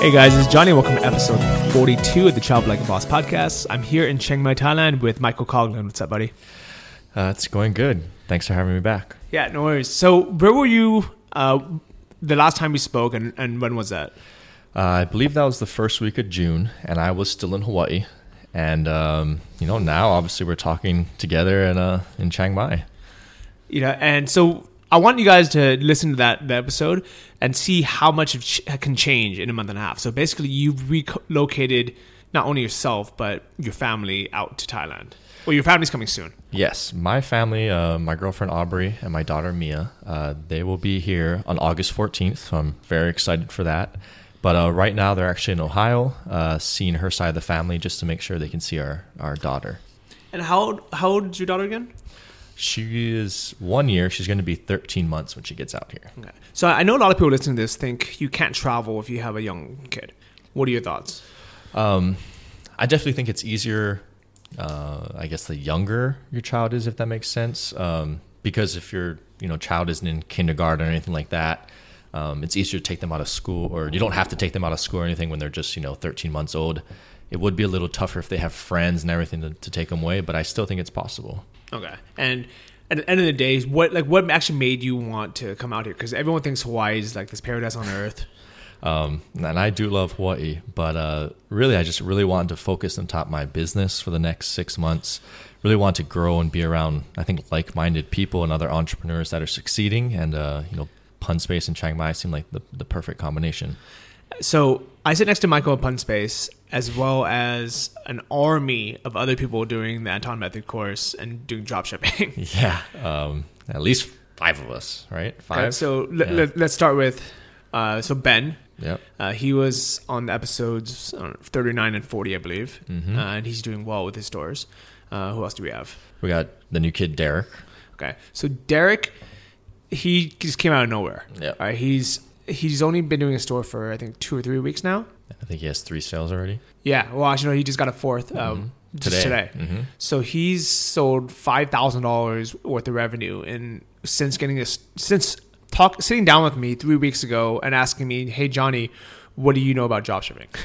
Hey guys, it's Johnny. Welcome to episode 42 of the Travel Like a Boss podcast. I'm here in Chiang Mai, Thailand with Michael Coughlin. What's up, buddy? Uh, it's going good. Thanks for having me back. Yeah, no worries. So, where were you uh, the last time we spoke, and, and when was that? Uh, I believe that was the first week of June, and I was still in Hawaii. And um, you know, now obviously we're talking together in uh, in Chiang Mai. You know, and so I want you guys to listen to that, that episode and see how much ch- can change in a month and a half. So basically, you've relocated not only yourself but your family out to Thailand. Well, your family's coming soon. Yes, my family, uh, my girlfriend Aubrey and my daughter Mia, uh, they will be here on August 14th. So I'm very excited for that. But uh, right now, they're actually in Ohio, uh, seeing her side of the family just to make sure they can see our, our daughter. And how old, how old is your daughter again? She is one year. She's going to be 13 months when she gets out here. Okay. So I know a lot of people listening to this think you can't travel if you have a young kid. What are your thoughts? Um, I definitely think it's easier. Uh, I guess the younger your child is, if that makes sense. Um, because if your you know child isn't in kindergarten or anything like that, um, it's easier to take them out of school, or you don't have to take them out of school or anything when they're just you know 13 months old. It would be a little tougher if they have friends and everything to, to take them away, but I still think it's possible. Okay. And at the end of the day, what like what actually made you want to come out here? Because everyone thinks Hawaii is like this paradise on earth. Um, and I do love Hawaii, but uh, really, I just really wanted to focus on top my business for the next six months. Really want to grow and be around, I think, like-minded people and other entrepreneurs that are succeeding. And uh, you know, Pun Space and Chiang Mai seem like the, the perfect combination. So I sit next to Michael at Pun Space, as well as an army of other people doing the Anton Method course and doing drop shipping. Yeah, um, at least five of us, right? Five. So Yeah. let, us start with uh, so Ben. Yep. Uh, he was on the episodes uh, 39 and 40, I believe, Mhm. uh, and he's doing well with his stores. Uh, who else do we have? We got the new kid Derek. Okay, so Derek, he just came out of nowhere. Yeah. All right, he's he's only been doing a store for I think two or three weeks now. I think he has three sales already. Yeah, well, actually, no, he just got a fourth um, just Today. today. Mhm. So he's sold five thousand dollars worth of revenue, and since getting this, since talk sitting down with me three weeks ago and asking me, "Hey, Johnny, what do you know about drop shipping?"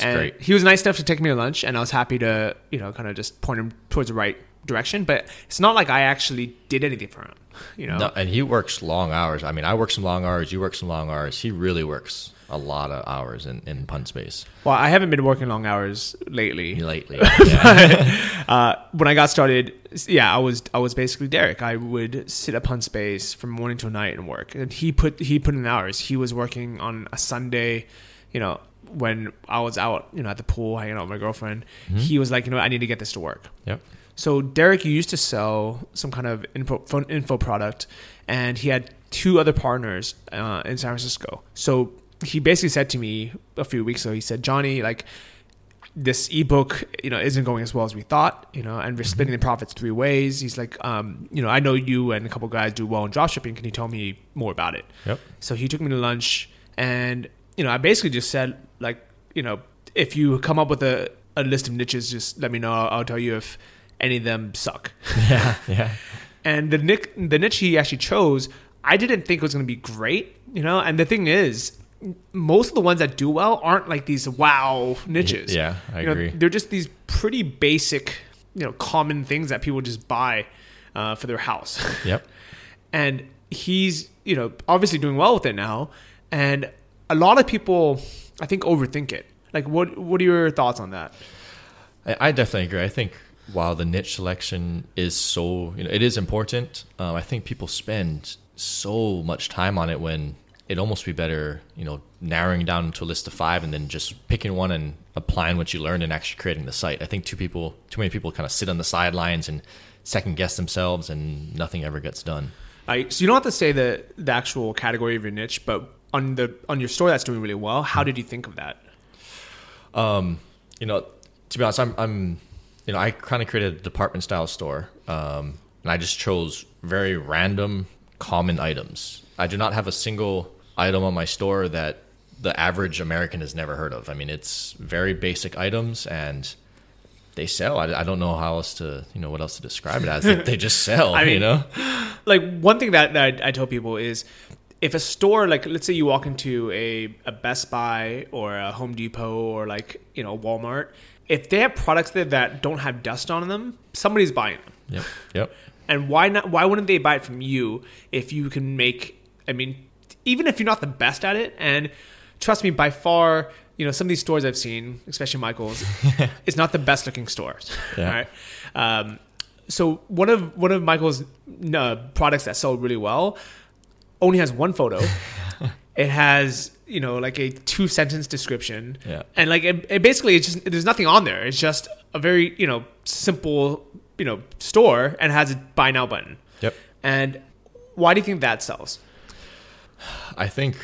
Yeah, and great. he was nice enough to take me to lunch, and I was happy to, you know, kind of just point him towards the right direction. But it's not like I actually did anything for him, you know. No, and he works long hours. I mean, I work some long hours. You work some long hours. He really works a lot of hours in, in Pun Space Well, I haven't been working long hours lately. lately. Yeah. uh, when I got started, yeah, I was I was basically Derek. I would sit up on space from morning till night and work. And he put he put in hours. He was working on a Sunday, you know, when I was out, you know, at the pool hanging out with my girlfriend. He was like, you know, I need to get this to work. yep. So Derek used to sell some kind of info info product, and he had two other partners uh, in San Francisco. So he basically said to me a few weeks ago, he said, Johnny, like this ebook, you know, isn't going as well as we thought, you know, and we're splitting the profits three ways. He's like, um, you know, I know you and a couple guys do well in dropshipping. Can you tell me more about it? Yep. So he took me to lunch, and you know, I basically just said, like, you know, if you come up with a, a list of niches, just let me know. I'll, I'll tell you if any of them suck. Yeah. Yeah. And the nick, the niche he actually chose, I didn't think was going to be great, you know. And the thing is, most of the ones that do well aren't like these wow niches. Yeah, I You know, agree. they're just these pretty basic, you know, common things that people just buy uh, for their house. Yep. and he's you know obviously doing well with it now and a lot of people i think overthink it like what what are your thoughts on that I, I definitely agree. I think while the niche selection is so, you know, it is important. Um, I think people spend so much time on it when it'd almost be better, you know, narrowing down to a list of five and then just picking one and applying what you learned and actually creating the site. I think too people, too many people kind of sit on the sidelines and second guess themselves, and nothing ever gets done. Like, so you don't have to say the the actual category of your niche, but on the on your store that's doing really well, how did you think of that? Um, you know, to be honest, I'm, I'm you know, I kind of created a department style store, um, and I just chose very random, common items. I do not have a single item on my store that the average American has never heard of. I mean, it's very basic items and they sell. I, I don't know how else to, you know, what else to describe it as. They, they just sell, I mean, you know? like one thing that, that I, I tell people is if a store like let's say you walk into a, a best buy or a home depot or like you know walmart if they have products there that don't have dust on them somebody's buying them Yep. Yep. and why not why wouldn't they buy it from you if you can make i mean even if you're not the best at it and trust me by far you know some of these stores i've seen especially michael's it's not the best looking stores Yeah. right um, so one of one of michael's uh, products that sell really well only has one photo it has you know like a two sentence description Yeah. and like it, it basically it's just there's nothing on there it's just a very you know simple you know store and has a buy now button Yep. and why do you think that sells I think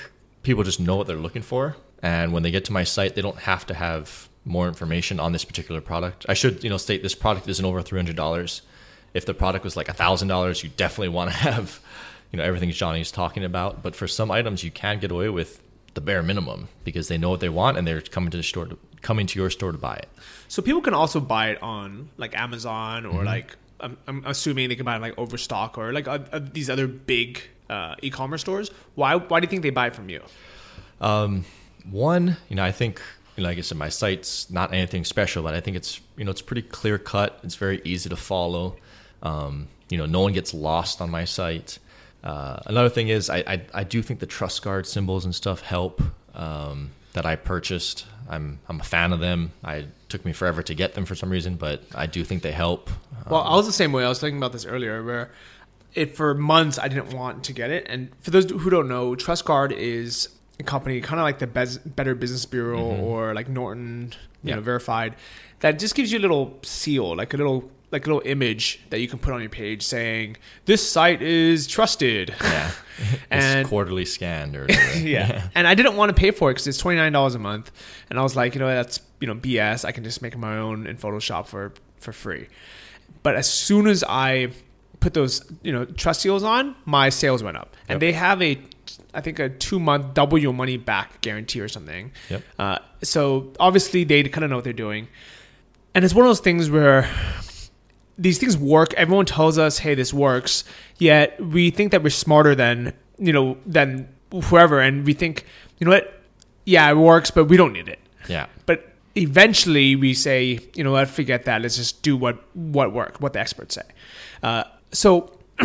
people just know what they're looking for, and when they get to my site, they don't have to have more information on this particular product. I should, you know, state this product isn't over three hundred dollars. If the product was like thousand dollars, you definitely want to have, you know, everything Johnny's talking about. But for some items, you can get away with the bare minimum because they know what they want and they're coming to the store, to, coming to your store to buy it. so people can also buy it on like amazon Mm-hmm. or like I'm, I'm assuming they can buy it like overstock or like uh, these other big uh, e-commerce stores why why do you think they buy it from you One, you know, I think, you know, like I said, my site's not anything special, but I think it's, you know, it's pretty clear cut. It's very easy to follow. Um, you know, no one gets lost on my site. Uh, another thing is, I, I, I do think the Trust Guard symbols and stuff help um, that I purchased. I'm, I'm a fan of them. I took me forever to get them for some reason, but I do think they help. Well, I was the same way. I was thinking about this earlier, where it for months I didn't want to get it. And for those who don't know, Trust Guard is a company kind of like the Bez- Better Business Bureau or like Norton, you Yeah. know, verified, that just gives you a little seal, like a little like a little image that you can put on your page saying this site is trusted. Yeah. And- it's quarterly scanned or whatever. yeah. And I didn't want to pay for it because it's twenty nine dollars a month, and I was like, you know, that's you know BS. I can just make my own in Photoshop for for free. But as soon as I put those you know trust seals on, my sales went up, and Yep. they have a I think a two month double your money back guarantee or something. Yep. Uh, so obviously they kind of know what they're doing, and it's one of those things where these things work. Everyone tells us, "Hey, this works," yet we think that we're smarter than you know than whoever, and we think, you know what? Yeah, it works, but we don't need it. Yeah. But eventually, we say, you know what? Forget that. Let's just do what what worked, what the experts say. Uh, so.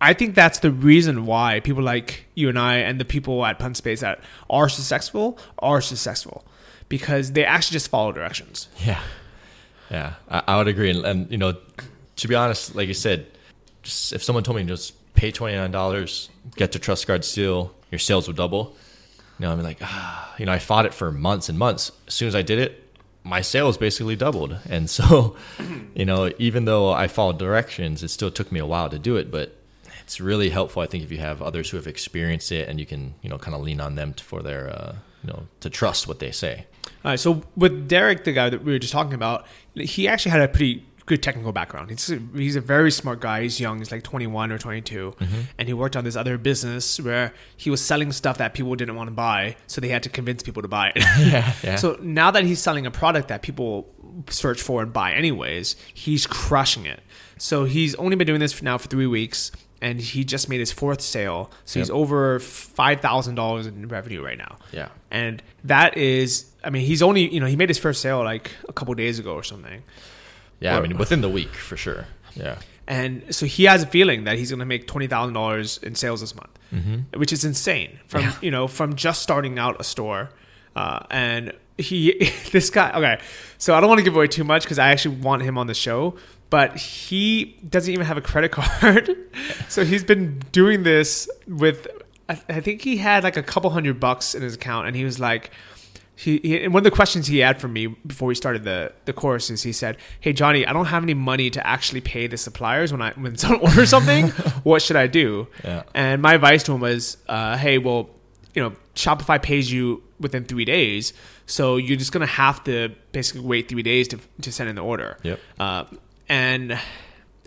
I think that's the reason why people like you and I and the people at Pun Space that are successful are successful because they actually just follow directions. Yeah, yeah, I, I would agree. And, and you know, to be honest, like you said, just if someone told me just pay twenty nine dollars, get the Trust Guard seal, your sales will double. You know, I'm like, ah, you know, I fought it for months and months. As soon as I did it, my sales basically doubled. And so, you know, even though I followed directions, it still took me a while to do it, but. It's really helpful, I think, if you have others who have experienced it, and you can, you know, kind of lean on them to, for their, uh, you know, to trust what they say. All right, so with Derek, the guy that we were just talking about, he actually had a pretty good technical background. He's a, he's a very smart guy. He's young. He's like 21 or 22, mm-hmm. and he worked on this other business where he was selling stuff that people didn't want to buy, so they had to convince people to buy it. Yeah, yeah. So now that he's selling a product that people search for and buy anyways, he's crushing it. So he's only been doing this for now for three weeks, and he just made his fourth sale. So he's over five thousand dollars in revenue right now. Yeah. And that is, I mean, he's only, you know, he made his first sale like a couple days ago or something. Yeah, I mean, within the week for sure. Yeah. And so he has a feeling that he's going to make twenty thousand dollars in sales this month, which is insane. From Yeah. you know, from just starting out a store, uh, and he, this guy. Okay, so I don't want to give away too much because I actually want him on the show, but he doesn't even have a credit card. so he's been doing this with. I, I think he had like a couple hundred bucks in his account, and he was like. He, he, and one of the questions he had for me before we started the, the course is he said, "Hey Johnny, I don't have any money to actually pay the suppliers when I when someone orders something. what should I do?" Yeah. And my advice to him was, uh, "Hey, well, you know, Shopify pays you within three days, so you're just gonna have to basically wait three days to to send in the order. Yep. Uh, and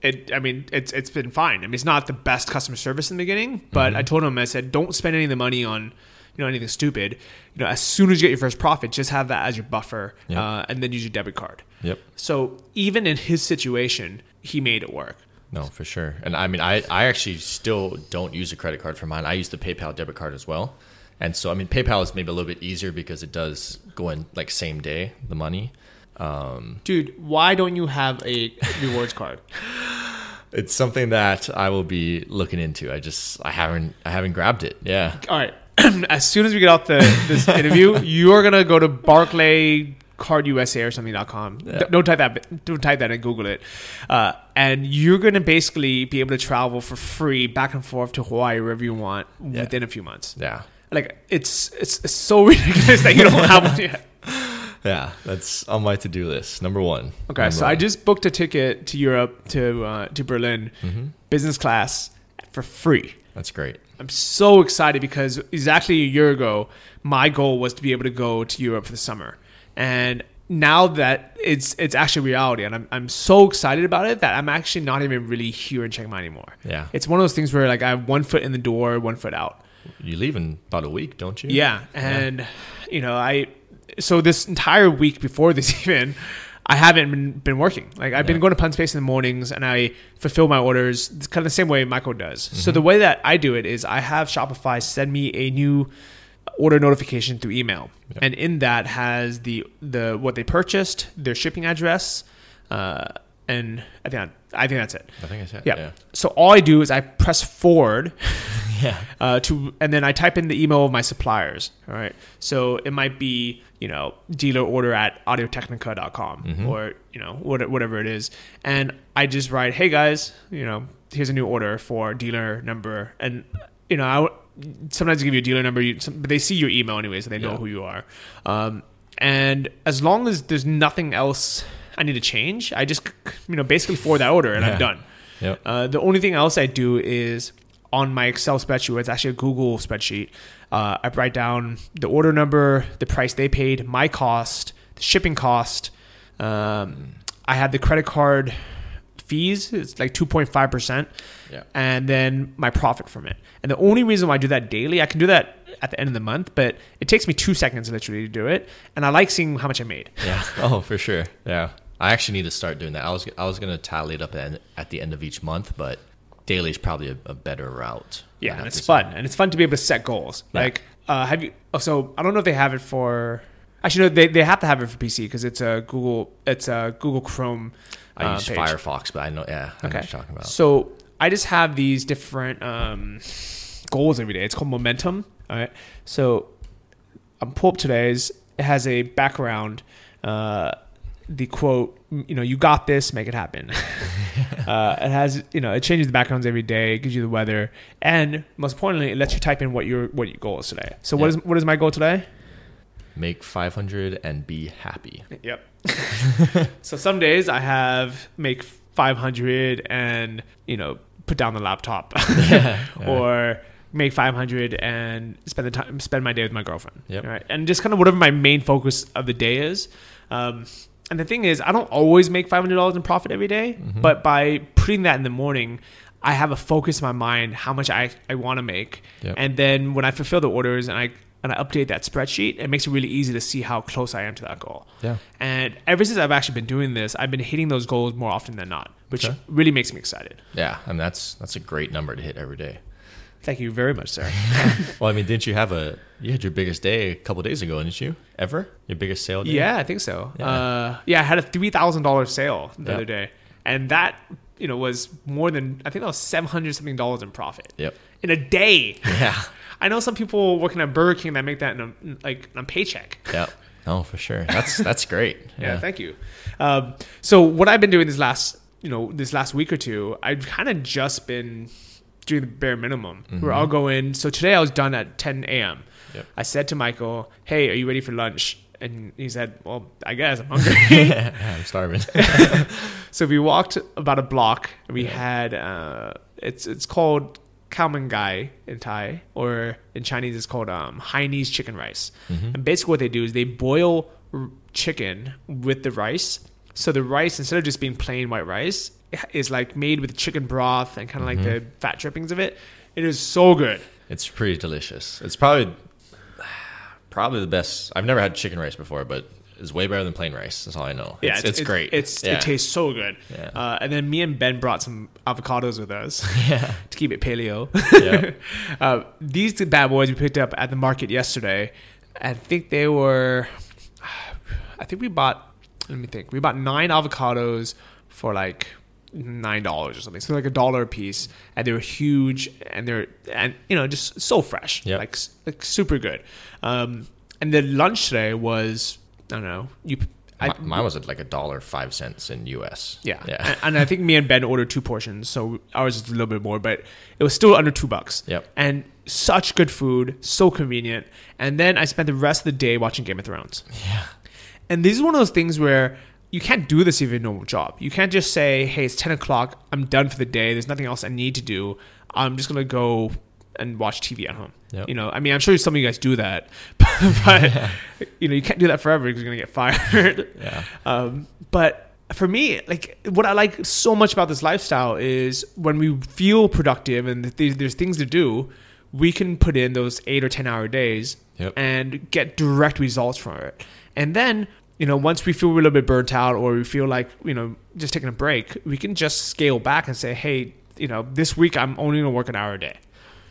it, I mean, it's it's been fine. I mean, it's not the best customer service in the beginning, but I told him I said, don't spend any of the money on, you know, anything stupid. You know, as soon as you get your first profit, just have that as your buffer, Yep. uh, and then use your debit card. Yep. So even in his situation, he made it work. No, for sure. And I mean, I, I actually still don't use a credit card for mine. I use the PayPal debit card as well. And so, I mean, PayPal is maybe a little bit easier because it does go in like same day, the money. Um, Dude, why don't you have a rewards card? it's something that I will be looking into. I just, I haven't, I haven't grabbed it. Yeah. All right. as soon as we get off the this interview, you're gonna go to Barclay Card USA or something.com. Yeah. Don't type that. Don't type that and Google it. Uh, and you're gonna basically be able to travel for free back and forth to Hawaii wherever you want Yeah. within a few months. Yeah. Like it's it's, it's so ridiculous that you don't have one yet. Yeah. That's on my to do list. Number one. Okay, Number so I just booked a ticket to Europe to uh, to Berlin, Mm-hmm. business class for free. That's great. I'm so excited because exactly a year ago, my goal was to be able to go to Europe for the summer, and now that it's it's actually reality, and I'm I'm so excited about it that I'm actually not even really here in Chiang Mai anymore. Yeah. it's one of those things where like I have one foot in the door, one foot out. You leave in about a week, don't you? Yeah, and you know I so this entire week before this even. I haven't been, been working. Like I've been going to Pun Space in the mornings, and I fulfill my orders. It's kind of the same way Michael does. Mm-hmm. So the way that I do it is I have Shopify send me a new order notification through email, Yep. and in that has the the what they purchased, their shipping address, uh, and I think I think that's it. I think I said. Yeah. Yeah. So all I do is I press forward Yeah. uh, to and then I type in the email of my suppliers. All right. So it might be you know dealer order at audiotechnica.com Mm-hmm. or you know what, whatever it is, and I just write, hey guys, you know here's a new order for dealer number, and you know I sometimes I give you a dealer number, you, some, but they see your email anyway, so they know Yeah. who you are. Um, and as long as there's nothing else I need to change, I just you know basically forward that order and I'm done. Yep. Uh, the only thing else I do is on my Excel spreadsheet. It's actually a Google spreadsheet. Uh, I write down the order number, the price they paid, my cost, the shipping cost. Um, I have the credit card fees. It's like two point five percent, Yeah. and then my profit from it. And the only reason why I do that daily, I can do that at the end of the month, but it takes me two seconds literally to do it. And I like seeing how much I made. Yeah. Oh, for sure. Yeah. I actually need to start doing that. I was I was gonna tally it up at, at the end of each month, but daily is probably a, a better route. Yeah, and it's fun, and it's fun to be able to set goals. Yeah. Like, uh, have you? Oh, so I don't know if they have it for. Actually, no, they, they have to have it for PC because it's a Google. It's a Google Chrome. I uh, use page. Firefox, but I know. Yeah. I know Okay. what you're talking about. So I just have these different um, goals every day. It's called momentum. All right. So I'm pull up today's. It has a background. Uh, the quote, you know, you got this, make it happen. uh, it has, you know, it changes the backgrounds every day, it gives you the weather, and most importantly, it lets you type in what your what your goal is today. So what Yeah. is what is my goal today? Make 500 and be happy. Yep. so some days I have make 500 and, you know, put down the laptop or make 500 and spend the time, spend my day with my girlfriend. Yep. Right. And just kind of whatever my main focus of the day is. Um, and the thing is, I don't always make $500 in profit every day, mm-hmm. but by putting that in the morning, I have a focus in my mind how much I, I want to make. Yep. And then when I fulfill the orders and I and I update that spreadsheet, it makes it really easy to see how close I am to that goal. Yeah. And ever since I've actually been doing this, I've been hitting those goals more often than not, which Okay. really makes me excited. Yeah. I mean, that's that's a great number to hit every day. Thank you very much, sir. Well, I mean, didn't you have a you had your biggest day a couple days ago, didn't you? Ever your biggest sale day? yeah, I think so. Yeah. Uh, yeah, I had a three thousand dollars sale the Yep. other day, and that you know was more than I think that was seven hundred something dollars in profit Yep. in a day. Yeah. I know some people working at Burger King that make that in a, like on a paycheck. Yep. Oh, for sure. That's that's great. Yeah, thank you. Um, so what I've been doing this last, you know, this last week or two, I've kind of just been doing the bare minimum. Where I'll go in. So today I was done at 10 a.m. Yep. I said to Michael, "Hey, are you ready for lunch?" And he said, "Well, I guess I'm hungry." I'm starving. so we walked about a block. And we had uh, it's it's called khao man gai in Thai, or in Chinese it's called um, Hainese chicken rice. And basically, what they do is they boil r- chicken with the rice. So the rice, instead of just being plain white rice, is like made with chicken broth and kind of like the fat drippings of it. It is so good. It's pretty delicious. It's probably probably the best. I've never had chicken rice before, but it's way better than plain rice. That's all I know. Yeah, it's, it's, great. It's Yeah. it tastes so good. Yeah. Uh, and then me and Ben brought some avocados with us yeah. to keep it paleo. Yeah. uh, these two bad boys we picked up at the market yesterday. I think they were. I think we bought. Let me think. We bought nine avocados for like nine dollars or something. So like a dollar a piece, and they were huge, and they're and you know just so fresh, Yep. like like super good. Um, and the lunch today was I don't know you. I, Mine was at like a dollar five cents in US. yeah. Yeah. And, and I think me and Ben ordered two portions, so ours is a little bit more, but it was still under two bucks. Yep. And such good food, so convenient. And then I spent the rest of the day watching Game of Thrones. Yeah. And this is one of those things where you can't do this if you have a normal job. You can't just say, hey, it's 10 o'clock, I'm done for the day, there's nothing else I need to do. I'm just going to go and watch TV at home. Yep. You know, I mean, I'm sure some of you guys do that, but, you know, you can't do that forever because you're going to get fired. Yeah. Um, but for me, like what I like so much about this lifestyle is when we feel productive and there's things to do, we can put in those eight or ten hour days Yep. and get direct results from it. And then you know, once we feel a little bit burnt out or we feel like you know just taking a break, we can just scale back and say, hey, you know, this week I'm only gonna work an hour a day.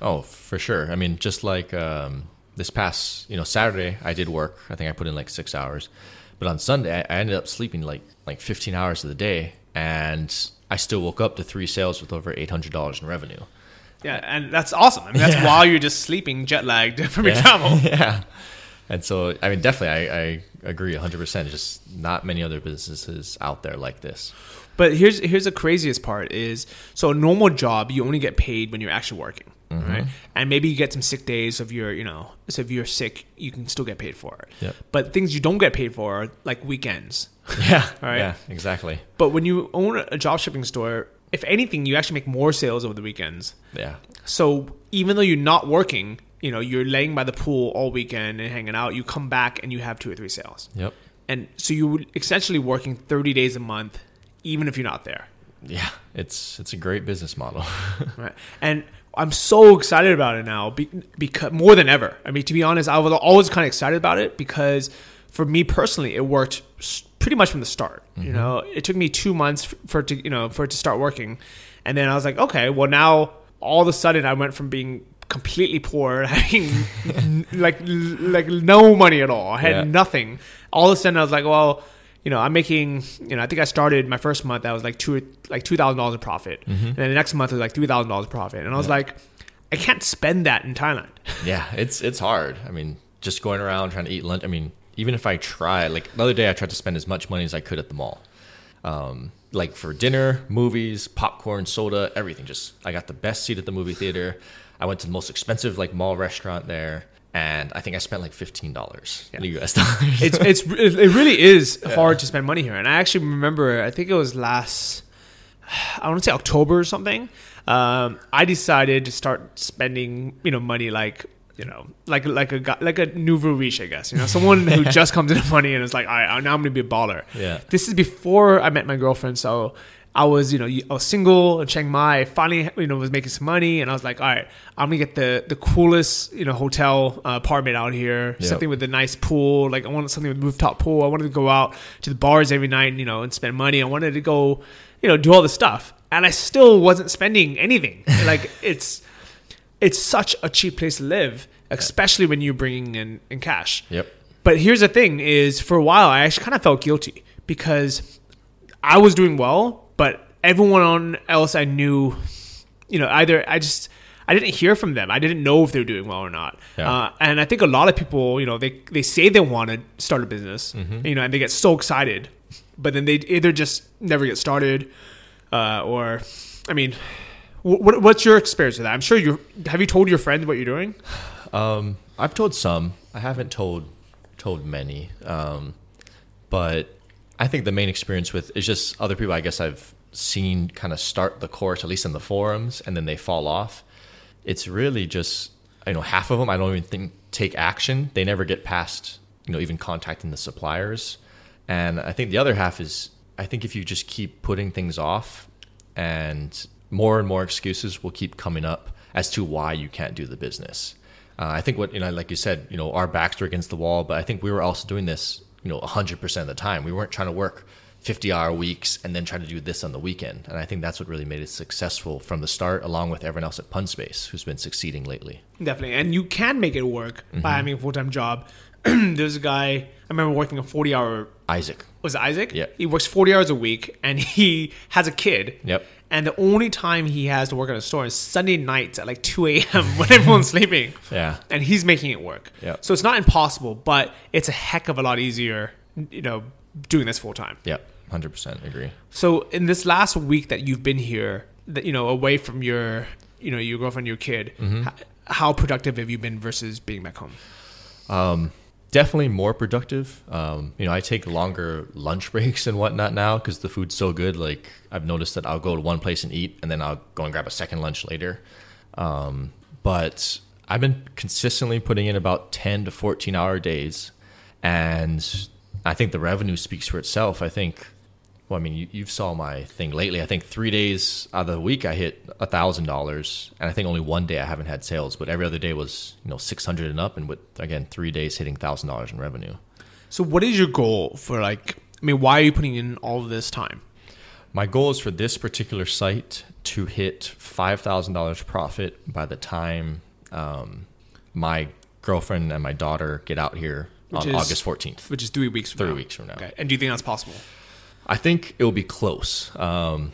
Oh, for sure. I mean, just like um, this past, you know, Saturday, I did work. I think I put in like six hours, but on Sunday, I I ended up sleeping like like 15 hours of the day, and I still woke up to three sales with over $800 in revenue. Yeah, and that's awesome. I mean, that's Yeah. while you're just sleeping, jet lagged from your Yeah. travel. yeah. And so, I mean, definitely, I, I agree 100%. Just not many other businesses out there like this. But here's here's the craziest part is so a normal job you only get paid when you're actually working, Mm-hmm. right? And maybe you get some sick days of your you know so if you're sick you can still get paid for it. Yep. But things you don't get paid for are like weekends. Yeah. Right. Yeah, exactly. But when you own a drop shipping store, if anything, you actually make more sales over the weekends. Yeah. So even though you're not working, you know you're laying by the pool all weekend and hanging out. You come back and you have two or three sales, Yep. and so you're essentially working 30 days a month, even if you're not there. Yeah. It's it's a great business model. Right. And I'm so excited about it now be, because more than ever. I mean, to be honest, I was always kind of excited about it because for me personally, it worked pretty much from the start. You mm-hmm. know, it took me two months for it to, you know, for it to start working. And then I was like, okay, well now all of a sudden I went from being completely poor, having like, like no money at all. I had Yeah. nothing. All of a sudden I was like, well, you know, I'm making, you know, I think I started my first month, I was like two, like two thousand dollars in profit, Mm-hmm. and then the next month was like three thousand dollars profit, and I was like, I can't spend that in Thailand. Yeah, it's it's hard. I mean, just going around trying to eat lunch. I mean, even if I try, like the other day, I tried to spend as much money as I could at the mall, um, like for dinner, movies, popcorn, soda, everything. Just I got the best seat at the movie theater. I went to the most expensive like mall restaurant there, and I think I spent like fifteen dollars US dollars. It's it's it really is hard to spend money here, and I actually remember, I think it was last, I want to say October or something. Um, I decided to start spending, you know, money like. You know, like like a guy, like a nouveau riche, I guess. You know, someone who just comes into money and is like, "All right, now I'm gonna be a baller." Yeah. This is before I met my girlfriend, so I was, you know, I was single in Chiang Mai. Finally, you know, was making some money, and I was like, all right, I'm gonna get the the coolest, you know, hotel uh, apartment out here, Yep. something with a nice pool. Like I wanted something with rooftop pool. I wanted to go out to the bars every night, you know, and spend money. I wanted to go, you know, do all the stuff, and I still wasn't spending anything. like it's it's such a cheap place to live, especially when you're bringing in in cash. Yep. But here's the thing: is for a while I actually kind of felt guilty because I was doing well, but everyone else I knew, you know, either I just I didn't hear from them. I didn't know if they were doing well or not. Yeah. Uh, and I think a lot of people, you know, they they say they want to start a business, you know, and they get so excited, but then they either just never get started, uh, or, I mean. What, what's your experience with that? I'm sure you have you told your friends what you're doing. Um, I've told some. I haven't told told many. Um, but I think the main experience with is just other people. I guess I've seen kind of start the course, at least in the forums, and then they fall off. it's really just you know half of them I don't even think take action. They never get past you know even contacting the suppliers, and I think the other half is I think if you just keep putting things off, and more and more excuses will keep coming up as to why you can't do the business. Uh, I think what you know, like you said, you know, our backs were against the wall, but I think we were also doing this, you know, hundred percent of the time. We weren't trying to work 50 hour weeks and then try to do this on the weekend. And I think that's what really made it successful from the start, along with everyone else at Punspace who's been succeeding lately. Definitely. And you can make it work by mm-hmm. having a full time job. There's a guy, I remember working a 40 hour, Isaac. Was Isaac? Yeah. He works 40 hours a week and he has a kid. Yep. And the only time he has to work at a store is Sunday nights at like 2 a.m. when everyone's sleeping. Yeah. And he's making it work. Yep. So it's not impossible, but it's a heck of a lot easier, you know, doing this full time. Yep. 100% agree. So in this last week that you've been here, that you know, away from your, you know, your girlfriend, your kid, Mm-hmm. how productive have you been versus being back home? Definitely more productive. Um, you know, I take longer lunch breaks and whatnot now because the food's so good. Like, I've noticed that I'll go to one place and eat, and then I'll go and grab a second lunch later. Um, but I've been consistently putting in about 10 to 14 hour days. And I think the revenue speaks for itself. I think, well, I mean, you, you've saw my thing lately. I think three days out of the week I hit a thousand dollars, and I think only one day I haven't had sales, but every other day was you know six hundred and up, and with again three days hitting thousand dollars in revenue. So what is your goal for like? I mean, why are you putting in all of this time? My goal is for this particular site to hit five thousand dollars profit by the time um, my girlfriend and my daughter get out here Which on is- August fourteenth. Which is three weeks. From Three now. weeks from now. Okay. And do you think that's possible? I think it will be close. Um,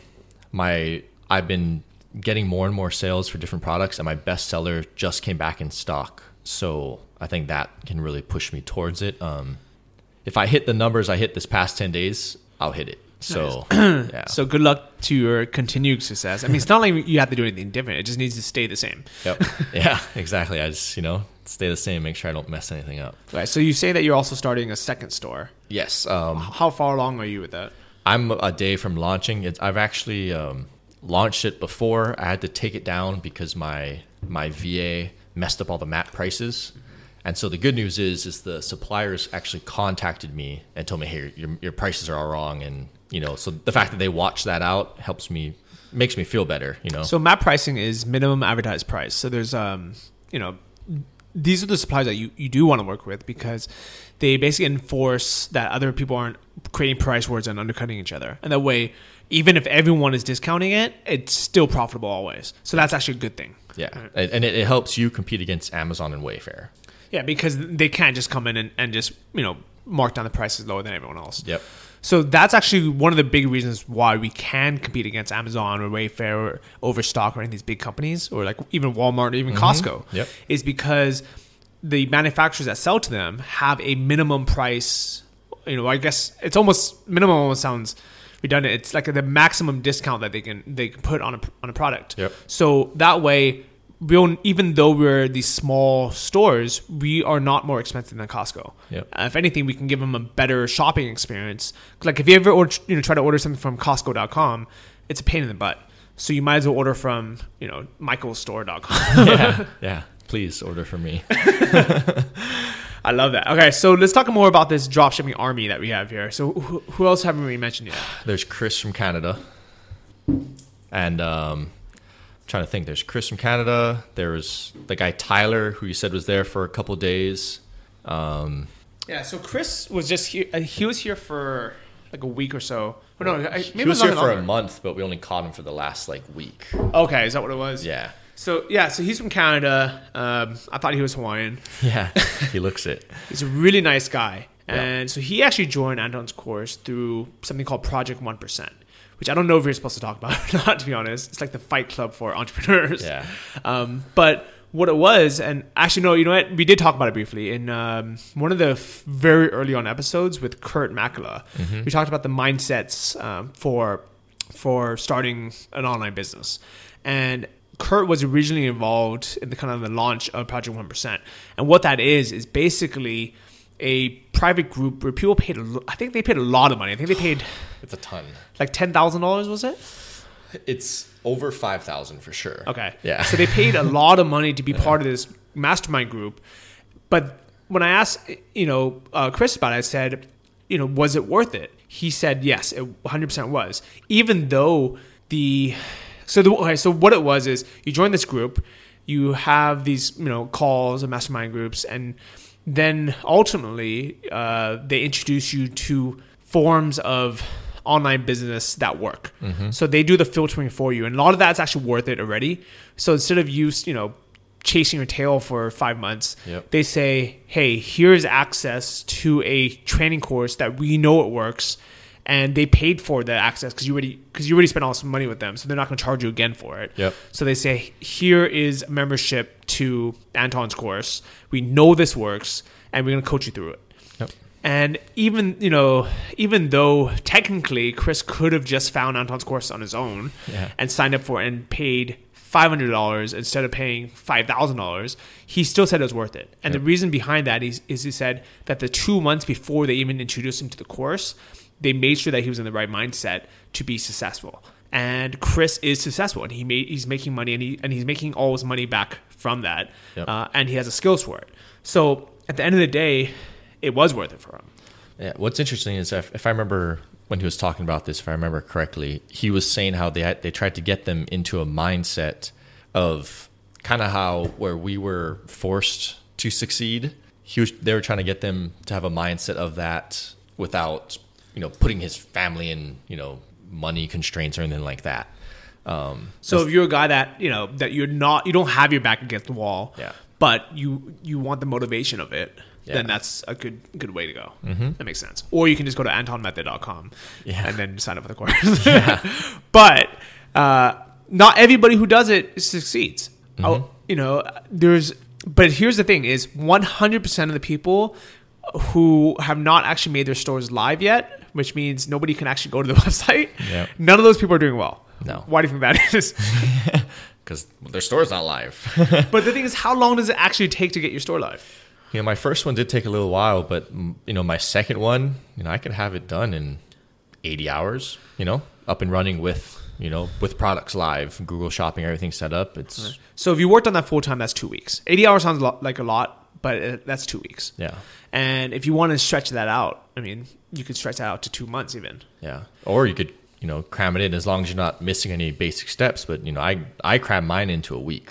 my I've been getting more and more sales for different products, and my bestseller just came back in stock. So I think that can really push me towards it. Um, if I hit the numbers I hit this past ten days, I'll hit it. So yeah. So good luck to your continued success. I mean, it's not like you have to do anything different. It just needs to stay the same. Yep. yeah, exactly. I just you know stay the same, make sure I don't mess anything up. Right. So you say that you're also starting a second store. Yes. Um, How far along are you with that? I'm a day from launching. It's, I've actually um, launched it before. I had to take it down because my my VA messed up all the map prices. And so the good news is, is the suppliers actually contacted me and told me, "Hey, your your prices are all wrong." And you know, so the fact that they watched that out helps me, makes me feel better. You know. So map pricing is minimum advertised price. So there's um, you know, these are the suppliers that you, you do want to work with because they basically enforce that other people aren't creating price wars and undercutting each other. And that way, even if everyone is discounting it, it's still profitable always. So that's actually a good thing. yeah, and and it, it helps you compete against Amazon and Wayfair. Yeah, because they can't just come in and, and just, you know, mark down the prices lower than everyone else. Yep. So that's actually one of the big reasons why we can compete against Amazon or Wayfair or Overstock or any of these big companies or like even Walmart or even mm-hmm. Costco. Yep. Is because the manufacturers that sell to them have a minimum price. You know, I guess it's almost minimum almost sounds redundant. It's like the maximum discount that they can they can put on a on a product. Yep. So that way, we don't, even though we're these small stores, we are not more expensive than Costco. Yep. Uh, if anything, we can give them a better shopping experience. Like if you ever order, you know try to order something from Costco.com, it's a pain in the butt. So you might as well order from you know michaelstore.com. yeah. Yeah. Please order for me. I love that. Okay, so let's talk more about this dropshipping army that we have here. So who, who else haven't we mentioned yet? there's Chris from Canada, and um, I'm trying to think. There's Chris from Canada. There's the guy Tyler, who you said was there for a couple days. Um, Yeah, so Chris was just here. Uh, he was here for like a week or so. No, I, maybe he was was here for a month, but we only caught him for the last like week. Okay, is that what it was? Yeah, So yeah, so he's from Canada. Um, I thought he was Hawaiian. yeah, he looks it. He's a really nice guy. Yeah. And so he actually joined Anton's course through something called Project 1%, which I don't know if you're supposed to talk about or not, to be honest. It's like the fight club for entrepreneurs. Yeah. Um, but what it was, and actually, no, you know what? We did talk about it briefly in um, one of the f- very early on episodes with Kurt Makula. We talked about the mindsets um, for for starting an online business. And Kurt was originally involved in the kind of the launch of Project 1%. And what that is, is basically a private group where people paid, a I think they paid a lot of money. I think they paid It's a ton. like $10,000, was it? It's over five thousand for sure. Okay. Yeah. So they paid a lot of money to be part of this mastermind group. But when I asked, you know, uh, Chris about it, I said, you know, was it worth it? He said yes, it 100% was. Even though the so the okay, so what it was is you join this group, you have these you know calls and mastermind groups, and then ultimately uh, they introduce you to forms of online business that work. So they do the filtering for you, and a lot of that's actually worth it already. So instead of you you know chasing your tail for five months, Yep. they say, "Hey, here's access to a training course that we know it works." And they paid for the access because you already because you already spent all this money with them, so they're not going to charge you again for it. Yep. So they say, here is membership to Anton's course. We know this works, and we're going to coach you through it. Yep. And even you know, even though technically Chris could have just found Anton's course on his own Yeah. and signed up for it and paid five hundred dollars instead of paying five thousand dollars, he still said it was worth it. And the reason behind that is, is he said that the two months before they even introduced him to the course, they made sure that he was in the right mindset to be successful. And Chris is successful, and he made he's making money, and he and he's making all his money back from that, Yep. uh, and he has the skills for it. So at the end of the day, it was worth it for him. Yeah. What's interesting is if, if I remember when he was talking about this, if I remember correctly, he was saying how they had, they tried to get them into a mindset of kind of how where we were forced to succeed. He was, they were trying to get them to have a mindset of that without you know putting his family in you know money constraints or anything like that. Um, So if you're a guy that you know that you're not, you don't have your back against the wall, Yeah. but you you want the motivation of it, then that's a good good way to go. Mm-hmm. That makes sense. Or you can just go to antonmethod.com Yeah. and then sign up for the course. but uh, not everybody who does it succeeds. Mm-hmm. Oh, you know, there's. But here's the thing: is 100% of the people who have not actually made their stores live yet, which means nobody can actually go to the website. Yep. None of those people are doing well. No. Why do you think that is? because their store's not live. but the thing is, how long does it actually take to get your store live? You know, my first one did take a little while, but you know, my second one, you know, I could have it done in 80 hours. You know, up and running with you know with products live, Google Shopping, everything set up. It's So if you worked on that full time, that's two weeks. 80 hours sounds like a lot, but uh, that's two weeks. yeah, And if you want to stretch that out, I mean, you could stretch that out to two months even. yeah. Or you could you know cram it in as long as you're not missing any basic steps. But you know, I I cram mine into a week,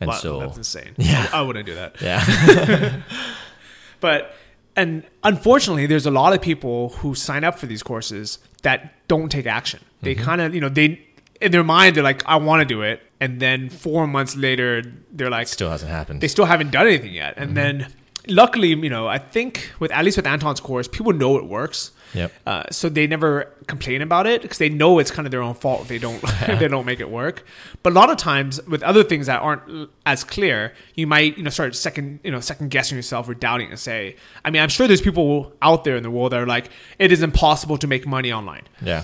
and Wow, so that's insane. Yeah. I wouldn't do that. yeah, But and unfortunately, there's a lot of people who sign up for these courses that don't take action. They Mm-hmm. kind of, you know, they in their mind they're like, I want to do it, and then four months later they're like, still hasn't happened. they still haven't done anything yet. And Mm-hmm. then luckily, you know, I think with at least with Anton's course, people know it works. Yep. Uh, so they never complain about it because they know it's kind of their own fault if they don't if they don't make it work. But a lot of times with other things that aren't as clear, you might you know start second you know second guessing yourself or doubting and say, I mean, I'm sure there's people out there in the world that are like, it is impossible to make money online yeah,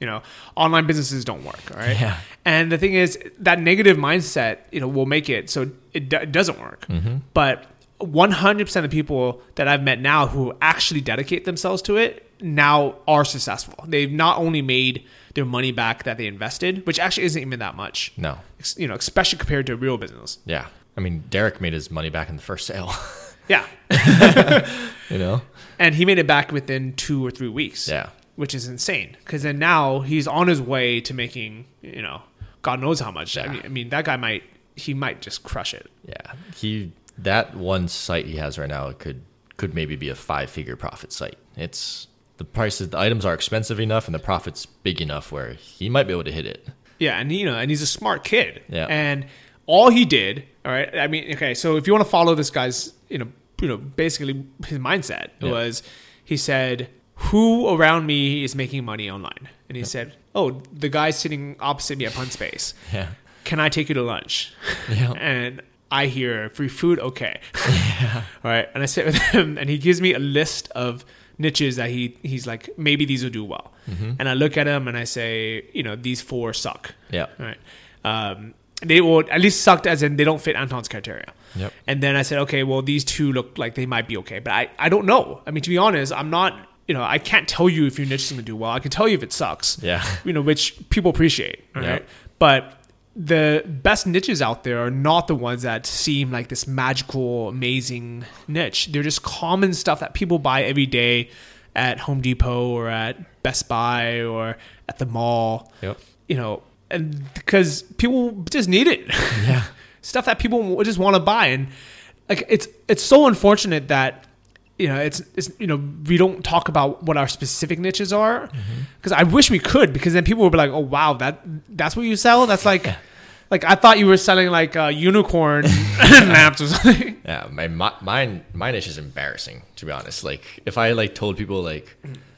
you know online businesses don't work all right Yeah. and the thing is that negative mindset you know will make it so it, it doesn't work Mm-hmm. but 100% of people that i've met now who actually dedicate themselves to it now are successful. They've not only made their money back that they invested which actually isn't even that much. No, you know especially compared to real business. Yeah. I mean, Derek made his money back in the first sale. yeah. You know, and he made it back within two or three weeks yeah. which is insane. Because then now he's on his way to making you know god knows how much. I, mean, I mean that guy might he might just crush it. Yeah, he that one site he has right now could could maybe be a five figure profit site. It's the prices, the items are expensive enough, and the profit's big enough where he might be able to hit it. yeah and you know and he's a smart kid Yeah. and all he did all right i mean okay so if you want to follow this guy's you know you know basically his mindset Yeah. was he said who around me is making money online and he said oh the guy sitting opposite me at Pun Space Yeah, can I take you to lunch? Yeah. And I hear free food, okay. Yeah. All right. And I sit with him and he gives me a list of niches that he he's like, maybe these will do well. Mm-hmm. And I look at him and I say, you know, these four suck. yeah, All right. Um, they will at least sucked as in they don't fit Anton's criteria. Yep. And then I said, okay, well, these two look like they might be okay, but I, I don't know. I mean, to be honest, I'm not you know, I can't tell you if your niche is going to do well. I can tell you if it sucks. Yeah. You know, which people appreciate. Right. Yeah. But the best niches out there are not the ones that seem like this magical, amazing niche. They're just common stuff that people buy every day at Home Depot or at Best Buy or at the mall. Yep. You know, and because people just need it. Yeah. stuff that people just want to buy and like it's it's so unfortunate that you know it's it's you know we don't talk about what our specific niches are because I wish we could because then people would be like oh wow that that's what you sell that's like like I thought you were selling like uh, unicorn lamps or something Yeah, my, my mine my niche is embarrassing to be honest. Like if I like told people like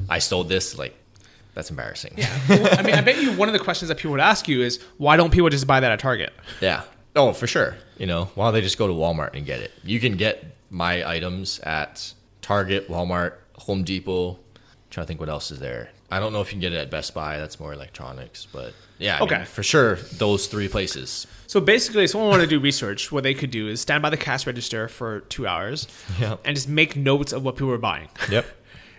I sold this, like that's embarrassing. yeah well, I mean I bet you one of the questions that people would ask you is why don't people just buy that at Target Yeah. Oh, for sure. You know, why don't they just go to Walmart and get it? You can get my items at Target, Walmart, Home Depot. I'm trying to think what else is there. I don't know if you can get it at Best Buy. That's more electronics, but yeah, I mean, Okay. for sure. Those three places. So basically, if someone wanted to do research, what they could do is stand by the cash register for two hours Yep. and just make notes of what people were buying. Yep.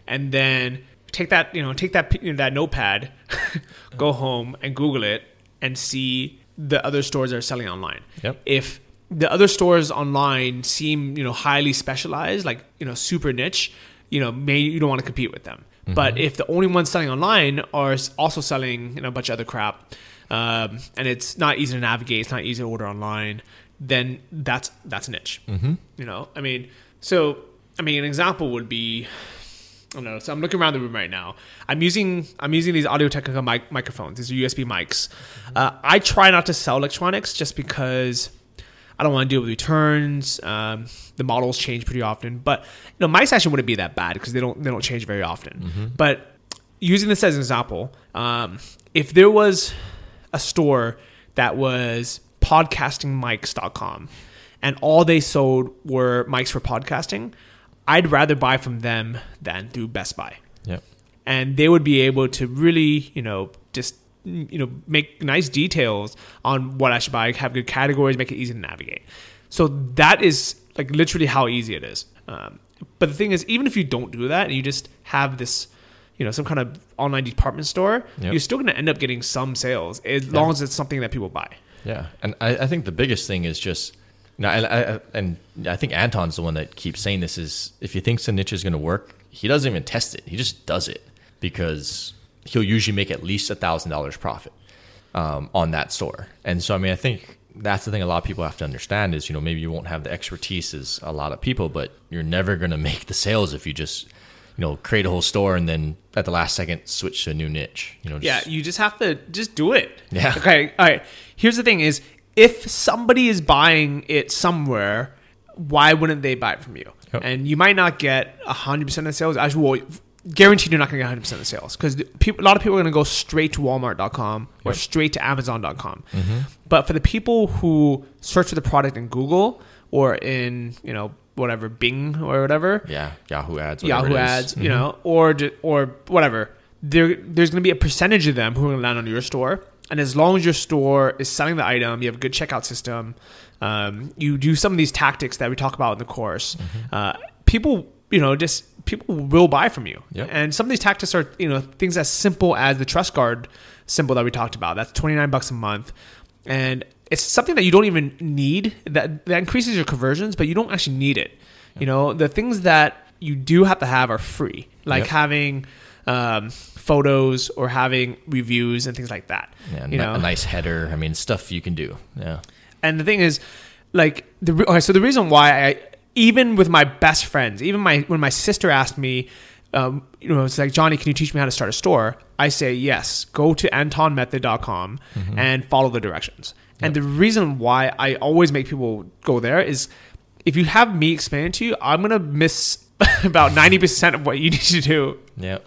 and then take that you know take that p- that notepad, go home and Google it and see the other stores that are selling online. Yep. If the other stores online seem you know highly specialized, like you know super niche, you know maybe you don't want to compete with them. But if the only ones selling online are also selling you know a bunch of other crap, um, and it's not easy to navigate, it's not easy to order online, then that's that's a niche. Mm-hmm. You know, I mean, so I mean, an example would be I don't know. So I'm looking around the room right now. I'm using I'm using these Audio Technica mic- microphones. These are USB mics. Uh, I try not to sell electronics just because I don't want to deal with returns. Um, the models change pretty often, but you know, mics actually wouldn't be that bad because they don't they don't change very often. But using this as an example, um, if there was a store that was podcastingmics.com and all they sold were mics for podcasting, I'd rather buy from them than through Best Buy. Yep. And they would be able to really, you know, just you know, make nice details on what I should buy, have good categories, make it easy to navigate. So that is like literally how easy it is. Um, but the thing is, even if you don't do that and you just have this, you know, some kind of online department store, Yep. you're still going to end up getting some sales as long as it's something that people buy. Yeah, and I, I think the biggest thing is just, you know, I, I, and I think Anton's the one that keeps saying this is if he thinks the niche is going to work, he doesn't even test it. He just does it because he'll usually make at least a thousand dollars profit um, on that store. And so, I mean, I think that's the thing a lot of people have to understand is, you know, maybe you won't have the expertise as a lot of people, but you're never going to make the sales if you just, you know, create a whole store and then at the last second switch to a new niche. You know, Yeah, you just have to just do it. Yeah. Okay. All right. Here's the thing: is if somebody is buying it somewhere, why wouldn't they buy it from you? Yep. And you might not get hundred percent of sales. Actually, well, guaranteed you're not going to get hundred percent of sales because a lot of people are going to go straight to Walmart.com or Yep. straight to Amazon.com. But for the people who search for the product in Google or in you know whatever Bing or whatever, yeah, Yahoo ads, Yahoo ads, you know, or or whatever. There, there's going to be a percentage of them who are going to land on your store, and as long as your store is selling the item, you have a good checkout system, um, you do some of these tactics that we talk about in the course. Uh, people, you know, just people will buy from you, Yep. and some of these tactics are, you know, things as simple as the Trust Guard symbol that we talked about. That's twenty nine bucks a month, and it's something that you don't even need. That that increases your conversions, but you don't actually need it. You know, the things that you do have to have are free, like Yep. having um, photos or having reviews and things like that. Yeah, you know, a nice header. I mean, stuff you can do. Yeah. and the thing is, like the re- okay, so the reason why I even with my best friends, even my when my sister asked me, um, you know, it's like Johnny, can you teach me how to start a store? I say yes. Go to antonmethod.com and follow the directions. And the reason why I always make people go there is if you have me explain it to you, I'm gonna miss about ninety percent of what you need to do Yeah.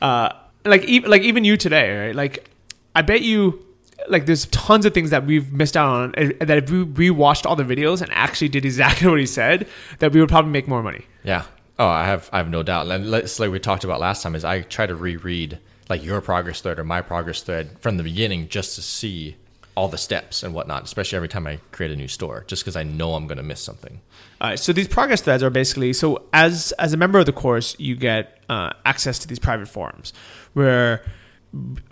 uh, like like even you today, right? Like, I bet you, like, there's tons of things that we've missed out on that if we rewatched all the videos and actually did exactly what he said, that we would probably make more money. Yeah. Oh, I have I have no doubt. And let's like we talked about last time is I try to reread like your progress thread or my progress thread from the beginning just to see all the steps and whatnot, especially every time I create a new store, just because I know I'm going to miss something. All right, so these progress threads are basically so as as a member of the course, you get uh, access to these private forums where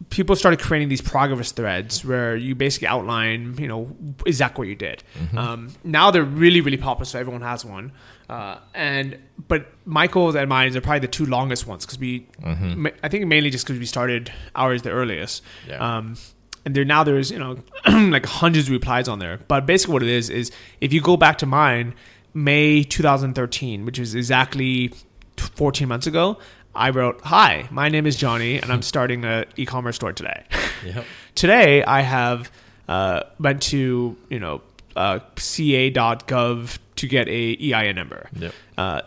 people started creating these progress threads where you basically outline, you know, exactly what you did. Um, now they're really, really popular, so everyone has one. Uh, and but Michael's and mine are probably the two longest ones because we, ma- I think mainly just because we started ours the earliest. Yeah. Um, and there now there's you know like hundreds of replies on there. But basically, what it is is if you go back to mine, May 2013, which is exactly 14 months ago, I wrote, "Hi, my name is Johnny, and I'm starting a e-commerce store today." Yep. today, I have uh, went to you know uh, ca.gov to get a EIN number. Yep. Uh,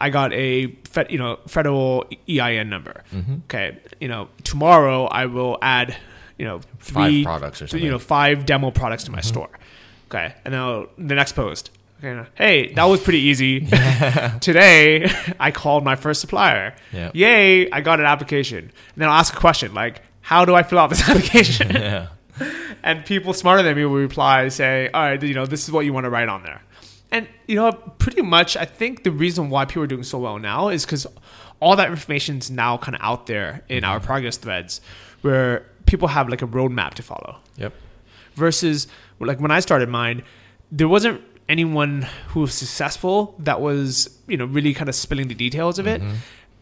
I got a fed, you know federal EIN number. Mm-hmm. Okay, you know tomorrow I will add you know Five three products or something. You know five demo products to my store. Okay, and now the next post. Hey, that was pretty easy. Today, I called my first supplier. Yeah. Yay, I got an application. And then I'll ask a question like, how do I fill out this application? Yeah. and people smarter than me will reply say all right you know this is what you want to write on there and you know pretty much i think the reason why people are doing so well now is because all that information is now kind of out there in mm-hmm. our progress threads where people have like a roadmap to follow Yep. versus like when i started mine there wasn't anyone who was successful that was you know really kind of spilling the details of it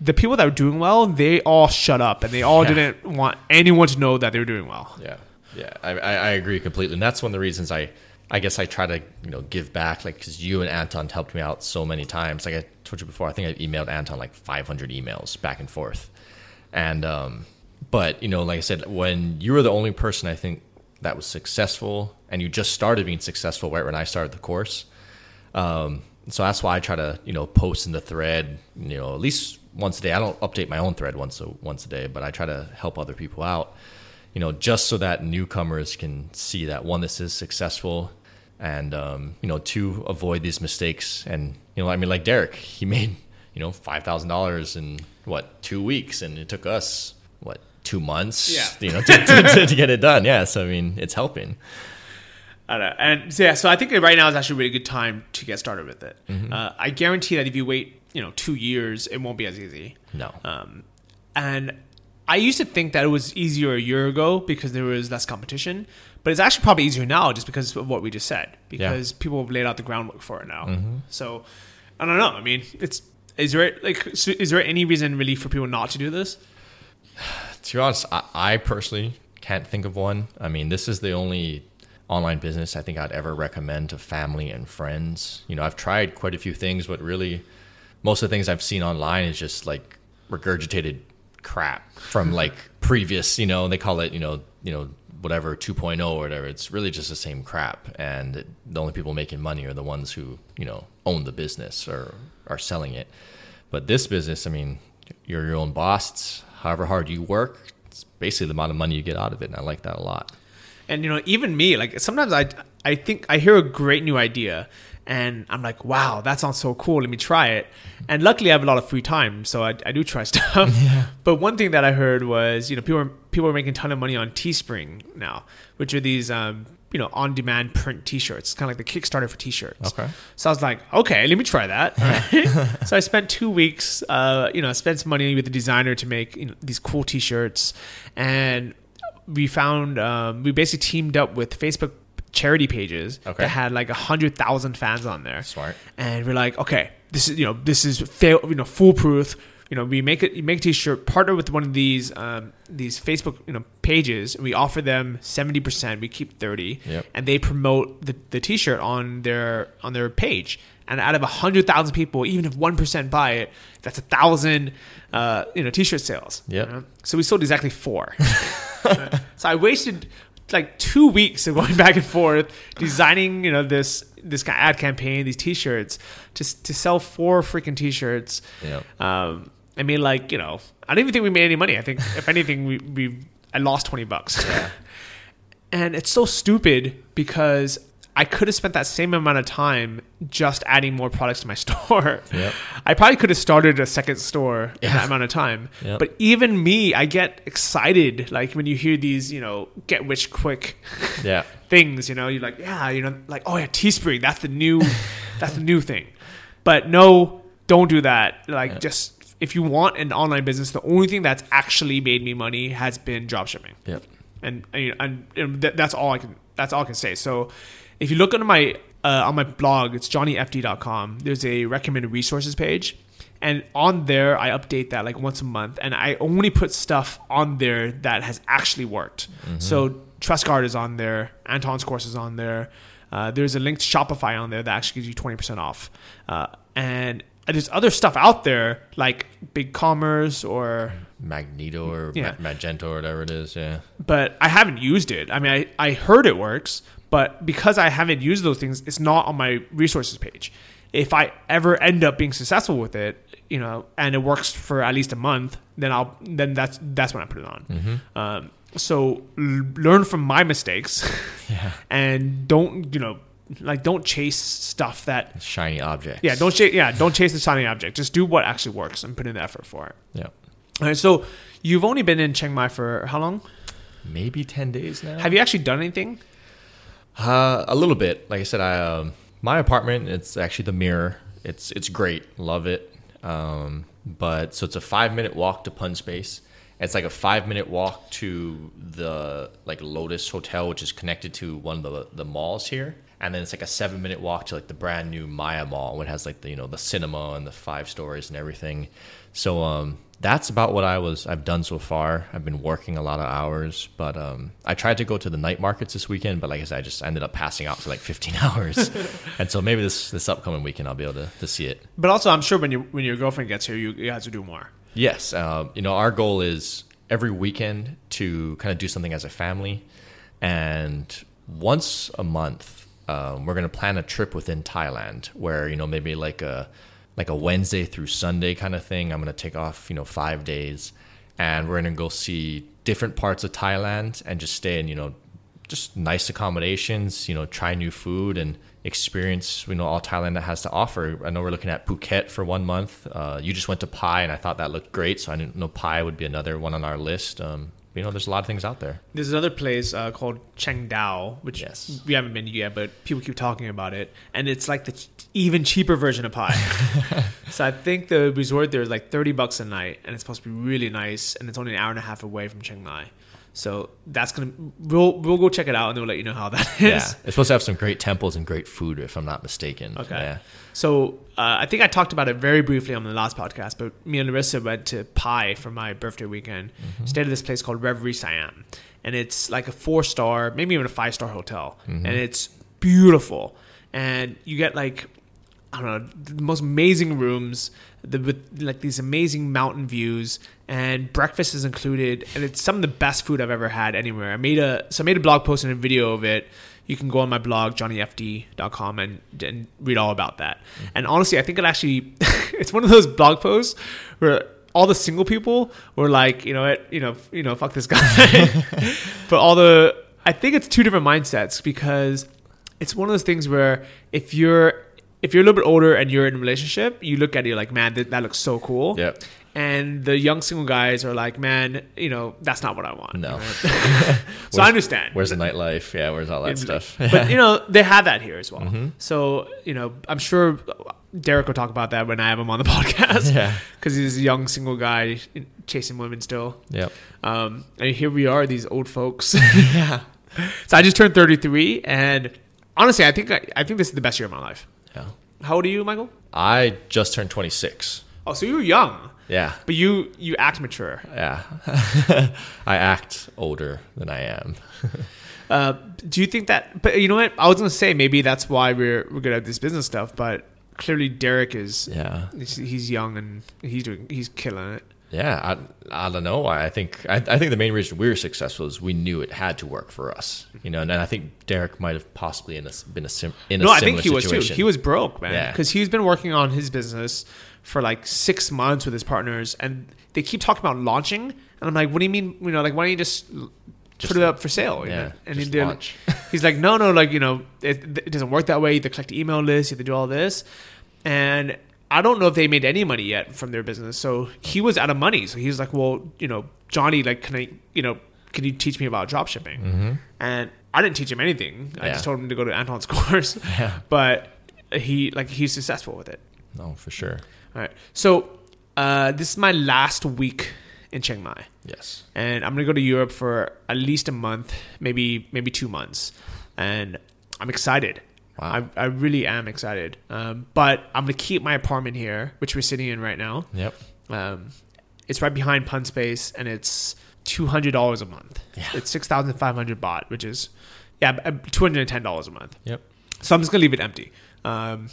the people that were doing well they all shut up and they all Yeah. didn't want anyone to know that they were doing well. Yeah, yeah, I, I, I agree completely, and that's one of the reasons I, I guess I try to you know give back, like because you and Anton helped me out so many times. Like I told you before, I think I emailed Anton like 500 emails back and forth, and um, but you know, like I said, when you were the only person I think that was successful, and you just started being successful right when I started the course, um, so that's why I try to you know post in the thread, you know, at least once a day. I don't update my own thread once a once a day, but I try to help other people out. You know, just so that newcomers can see that one, this is successful, and um, you know, two, avoid these mistakes. And you know, I mean, like Derek, he made you know five thousand dollars in what two weeks, and it took us what two months, Yeah. you know, to, to, to get it done. Yeah, so I mean, it's helping. I don't know. And so, yeah, so I think right now is actually a really good time to get started with it. Mm-hmm. Uh, I guarantee that if you wait, you know, two years, it won't be as easy. No, Um, and I used to think that it was easier a year ago because there was less competition, but it's actually probably easier now just because of what we just said. Because people have laid out the groundwork for it now. Mm-hmm. So I don't know. I mean, it's is there like so is there any reason really for people not to do this? to be honest, I, I personally can't think of one. I mean, this is the only online business I think I'd ever recommend to family and friends. You know, I've tried quite a few things, but really, most of the things I've seen online is just like regurgitated crap from like previous. You know, they call it you know you know whatever 2.0 or whatever. It's really just the same crap, and it, the only people making money are the ones who you know own the business or are selling it. But this business, I mean, you're your own boss. However hard you work, it's basically the amount of money you get out of it, and I like that a lot. And you know, even me, like sometimes I I think I hear a great new idea and I'm like, wow, that sounds so cool. Let me try it. And luckily, I have a lot of free time, so I, I do try stuff. But one thing that I heard was, you know, people are, people are making a ton of money on Teespring now, which are these, um, you know, on-demand print T-shirts. It's kind of like the Kickstarter for T-shirts. Okay. So I was like, okay, let me try that. so I spent two weeks, uh, you know, I spent some money with the designer to make you know, these cool T-shirts, and we found um, we basically teamed up with Facebook charity pages Okay. that had like a hundred thousand fans on there. Smart. And we're like, okay, this is you know this is fail, you know foolproof. You know, we make it, you make a T-shirt, partner with one of these um, these Facebook you know pages, and we offer them seventy percent. We keep thirty, Yep. and they promote the, the T-shirt on their on their page. And out of hundred thousand people, even if one percent buy it, that's a thousand uh, you know T-shirt sales. Yep. you know? So we sold exactly four. so I wasted like two weeks of going back and forth designing, you know, this this kind ad campaign, these T-shirts, just to sell four freaking T-shirts. Yeah. Um, I mean, like you know, I don't even think we made any money. I think if anything, we we I lost twenty bucks. and it's so stupid because I could have spent that same amount of time just adding more products to my store. Yep. I probably could have started a second store in that amount of time. Yep. But even me, I get excited like when you hear these, you know, get rich quick Yeah. things, you know, you're like, yeah, you know, like, oh yeah, Teespring, that's the new that's the new thing. But no, don't do that. Like Yeah. just if you want an online business, the only thing that's actually made me money has been dropshipping Yep. and and, and, th- that's all I can that's all I can say. So if you look on my uh, on my blog, it's johnnyfd.com. There's a recommended resources page, and on there I update that like once a month, and I only put stuff on there that has actually worked. So TrustGuard is on there, Anton's course is on there. Uh, there's a link to Shopify on there that actually gives you twenty percent off, uh, and there's other stuff out there like BigCommerce or Magneto or Yeah. Ma- Magento or whatever it is. Yeah. but I haven't used it. I mean, I, I heard it works, but because I haven't used those things, it's not on my resources page. If I ever end up being successful with it, you know, and it works for at least a month, then I'll then that's that's when I put it on. Um, so l- learn from my mistakes, Yeah. and don't you know like don't chase stuff that Shiny object. yeah don't chase yeah don't chase the shiny object. Just do what actually works and put in the effort for it. Yeah. All right, so you've only been in Chiang Mai for how long? Maybe 10 days now. Have you actually done anything? Uh, a little bit. Like I said, I um, my apartment. It's actually the mirror. It's it's great. Love it. Um, but so it's a five minute walk to Pun Space. It's like a five minute walk to the like Lotus Hotel, which is connected to one of the the malls here. And then it's like a seven minute walk to like the brand new Maya Mall, which has like the you know the cinema and the five stories and everything. So um, that's about what I was I've done so far. I've been working a lot of hours, but um, I tried to go to the night markets this weekend, but like I said, I just ended up passing out for like 15 hours. and so maybe this this upcoming weekend I'll be able to, to see it. But also, I'm sure when you when your girlfriend gets here, you, you guys will do more. Yes, um, you know our goal is every weekend to kind of do something as a family, and once a month um, we're going to plan a trip within Thailand where you know maybe like a like a Wednesday through Sunday kind of thing. I'm going to take off you know five days, and we're going to go see different parts of Thailand and just stay in you know just nice accommodations, you know, try new food and experience, you know, all Thailand that has to offer. I know we're looking at Phuket for one month. Uh, you just went to Pai, and I thought that looked great, so I didn't know Pai would be another one on our list. Um, you know, there's a lot of things out there. There's another place uh, called Chiang Dao, which Yes. we haven't been to yet, but people keep talking about it, and it's like the ch- even cheaper version of Pai. so I think the resort there is like thirty bucks a night, and it's supposed to be really nice, and it's only an hour and a half away from Chiang Mai. So that's gonna we'll we'll go check it out, and then we'll let you know how that is. Yeah, it's supposed to have some great temples and great food, if I'm not mistaken. Okay. Yeah. So uh, I think I talked about it very briefly on the last podcast, but me and Larissa went to Pai for my birthday weekend. Stayed at this place called Reverie Siam, and it's like a four star, maybe even a five star hotel, and it's beautiful. And you get like I don't know the most amazing rooms, the, with like these amazing mountain views, and breakfast is included, and it's some of the best food I've ever had anywhere. I made a so I made a blog post and a video of it. You can go on my blog johnnyfd.com and, and read all about that. Mm-hmm. And honestly, I think it actually it's one of those blog posts where all the single people were like, you know, it, you know, you know, fuck this guy. but all the I think it's two different mindsets because it's one of those things where if you're if you're a little bit older and you're in a relationship, you look at it you're like, man, that, that looks so cool. Yep. And the young single guys are like, man, you know, that's not what I want. No. so I understand. Where's the nightlife? Yeah, where's all that stuff? But you know, they have that here as well. Mm-hmm. So you know, I'm sure Derek will talk about that when I have him on the podcast. Yeah. because he's a young single guy chasing women still. Yep. Um, and here we are, these old folks. yeah. So I just turned 33, and honestly, I think I, I think this is the best year of my life. How old are you, Michael? I just turned 26. Oh, so you were young, Yeah. but you you act mature. Yeah. I act older than I am. Uh, do you think that? But you know what? I was gonna say maybe that's why we're we're good at this business stuff. But clearly, Derek is Yeah. he's, he's young and he's doing he's killing it. Yeah, I, I don't know. I think I, I think the main reason we were successful is we knew it had to work for us. You know, and I think Derek might have possibly in a, been a sim, in a No, I think he was too. He was broke, man, Yeah. because he's been working on his business for like six months with his partners, and they keep talking about launching, and I'm like, what do you mean? You know, like why don't you just Just put it up for sale. yeah, know? and just he did, launch. he's like, no, no, like you know, it, it doesn't work that way. You have to collect the email list, you have to do all this, and I don't know if they made any money yet from their business. So he was out of money. So he was like, well, you know, Johnny, like, can I, you know, can you teach me about drop shipping? Mm-hmm. And I didn't teach him anything. I Yeah. just told him to go to Anton's course. Yeah. But he like he's successful with it. No, for sure. All right. So uh, this is my last week in Chiang Mai, Yes. and I'm gonna go to Europe for at least a month, maybe maybe two months, and I'm excited. Wow. I, I really am excited. Um, but I'm gonna keep my apartment here, which we're sitting in right now. Yep. Um, it's right behind Pun Space, and it's two hundred dollars a month. Yeah. It's six thousand five hundred baht, which is yeah, two hundred and ten dollars a month. Yep. So I'm just gonna leave it empty. Um,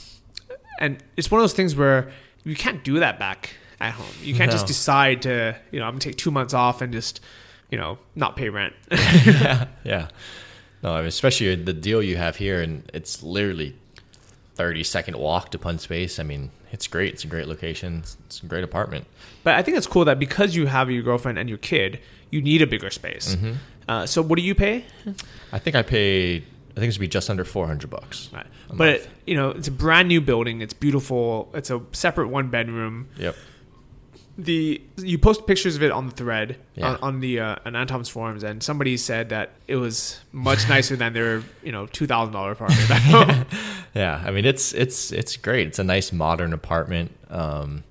and it's one of those things where you can't do that back at home. You can't just decide to, you know, I'm gonna take two months off and just, you know, not pay rent. yeah. Yeah. No, I mean, especially the deal you have here, and it's literally thirty second walk to Pun Space. I mean, it's great. It's a great location. It's, it's a great apartment. but I think it's cool that because you have your girlfriend and your kid, you need a bigger space. Mm-hmm. Uh, so what do you pay? I think I paid. I think it's be just under four hundred bucks. Right. But month. you know, it's a brand new building. It's beautiful. It's a separate one bedroom. Yep. The you post pictures of it on the thread Yeah. on, on the uh, on Anton's forums, and somebody said that it was much nicer than their you know two thousand dollar apartment. back. Yeah, I mean it's it's it's great. It's a nice modern apartment. Um,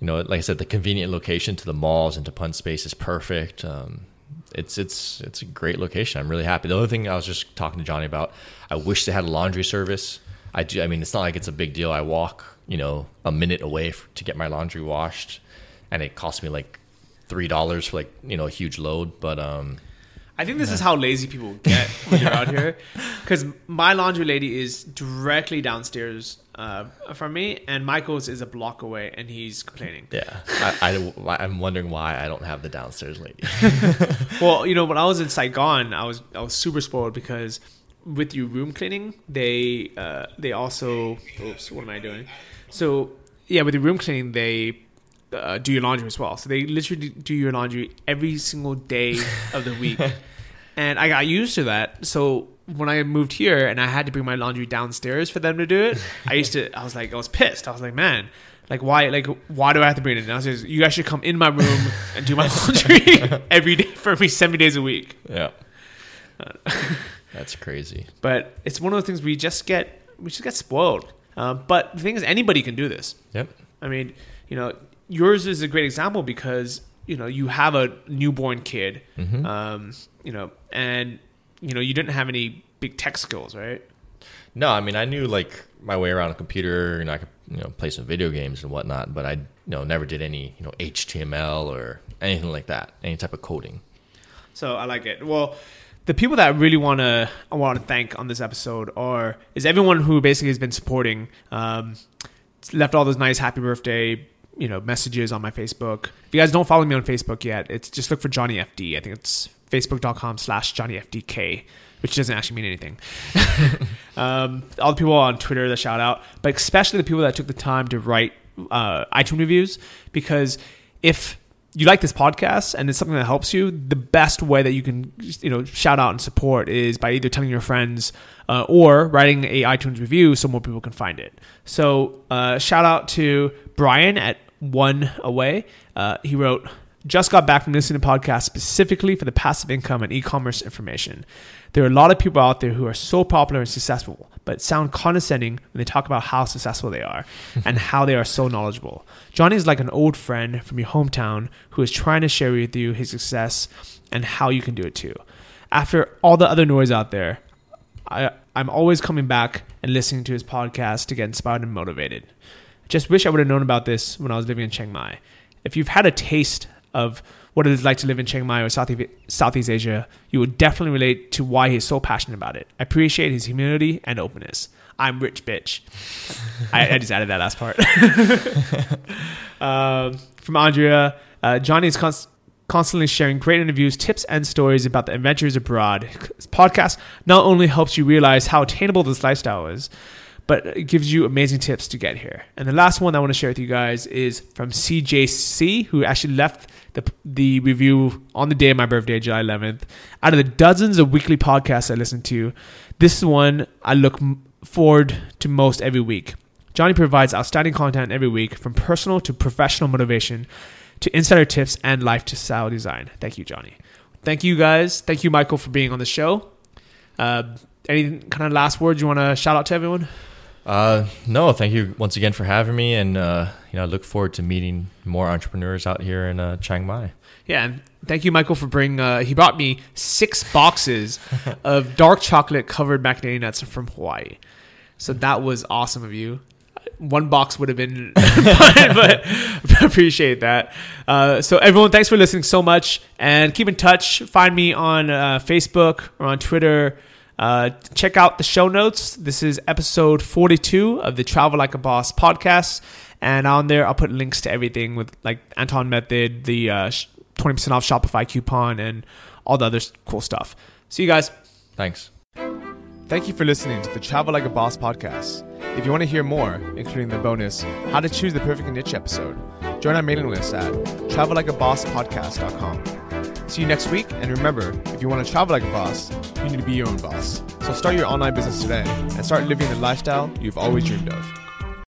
you know, like I said, the convenient location to the malls and to Pun Space is perfect. Um, it's it's it's a great location. I'm really happy. The other thing I was just talking to Johnny about, I wish they had a laundry service. I do. I mean, it's not like it's a big deal. I walk, you know, a minute away f to get my laundry washed, and it cost me like three dollars for like you know a huge load. But um, I think this is how lazy people get when they're out here, because my laundry lady is directly downstairs uh, from me, and Michael's is a block away, and he's complaining. yeah, I, I I'm wondering why I don't have the downstairs lady. Well, you know, when I was in Saigon, I was I was super spoiled because with your room cleaning, they uh, they also oops, what am I doing? So yeah, with your room cleaning, they uh, do your laundry as well. So they literally do your laundry every single day of the week, and I got used to that. So when I moved here and I had to bring my laundry downstairs for them to do it, I used to I was like I was pissed. I was like, man. Like why? Like why do I have to bring it downstairs? You guys should come in my room and do my laundry every day for me, seven days a week. Yeah. That's crazy. But it's one of those things we just get we just get spoiled. Uh, but the thing is, anybody can do this. Yep. I mean, you know, yours is a great example because you know you have a newborn kid, Mhm. um, you know, and you know you didn't have any big tech skills, right? No, I mean I knew like my way around a computer and I could you know play some video games and whatnot, but I you know never did any you know HTML or anything like that, any type of coding. So I like it. Well, the people that I really want to I want to thank on this episode are is everyone who basically has been supporting, um, left all those nice happy birthday you know messages on my Facebook. If you guys don't follow me on Facebook yet, it's just look for Johnny FD. I think it's facebook.com slash Johnny FDK, which doesn't actually mean anything. um, all the people on Twitter that shout out, but especially the people that took the time to write uh, iTunes reviews because if you like this podcast and it's something that helps you, the best way that you can you know shout out and support is by either telling your friends uh, or writing a iTunes review so more people can find it. So uh, shout out to Brian at One Away. Uh, he wrote. Just got back from listening to podcasts specifically for the passive income and e-commerce information. There are a lot of people out there who are so popular and successful, but sound condescending when they talk about how successful they are and how they are so knowledgeable. Johnny is like an old friend from your hometown who is trying to share with you his success and how you can do it too. After all the other noise out there, I, I'm always coming back and listening to his podcast to get inspired and motivated. Just wish I would have known about this when I was living in Chiang Mai. If you've had a taste of what it is like to live in Chiang Mai or Southeast, Asia, you would definitely relate to why he's so passionate about it. I appreciate his humility and openness. I'm rich bitch. I, I just added that last part. um, from Andrea, uh, Johnny is const- constantly sharing great interviews, tips, and stories about the adventures abroad. His podcast not only helps you realize how attainable this lifestyle is, but it gives you amazing tips to get here. And the last one I want to share with you guys is from CJC, who actually left the, the review on the day of my birthday, July 11th. Out of the dozens of weekly podcasts I listen to, this is one I look forward to most every week. Johnny provides outstanding content every week, from personal to professional motivation to insider tips and lifestyle design. Thank you, Johnny. Thank you, guys. Thank you, Michael, for being on the show. Uh, any kind of last words you want to shout out to everyone? Uh, no, thank you once again for having me, and uh, you know, I look forward to meeting more entrepreneurs out here in uh, Chiang Mai. Yeah, and thank you, Michael, for bringing. Uh, he brought me six boxes of dark chocolate covered macadamia nuts from Hawaii. So that was awesome of you. One box would have been, fine, but appreciate that. Uh, so everyone, thanks for listening so much, and keep in touch. Find me on uh, Facebook or on Twitter. Uh, check out the show notes. This is episode 42 of the Travel Like a Boss podcast. And on there, I'll put links to everything with like Anton Method, the uh, 20% off Shopify coupon, and all the other cool stuff. See you guys. Thanks. Thank you for listening to the Travel Like a Boss podcast. If you want to hear more, including the bonus How to Choose the Perfect Niche episode, join our mailing list at travellikeabosspodcast.com. See you next week, and remember, if you want to travel like a boss, you need to be your own boss. So start your online business today and start living the lifestyle you've always dreamed of.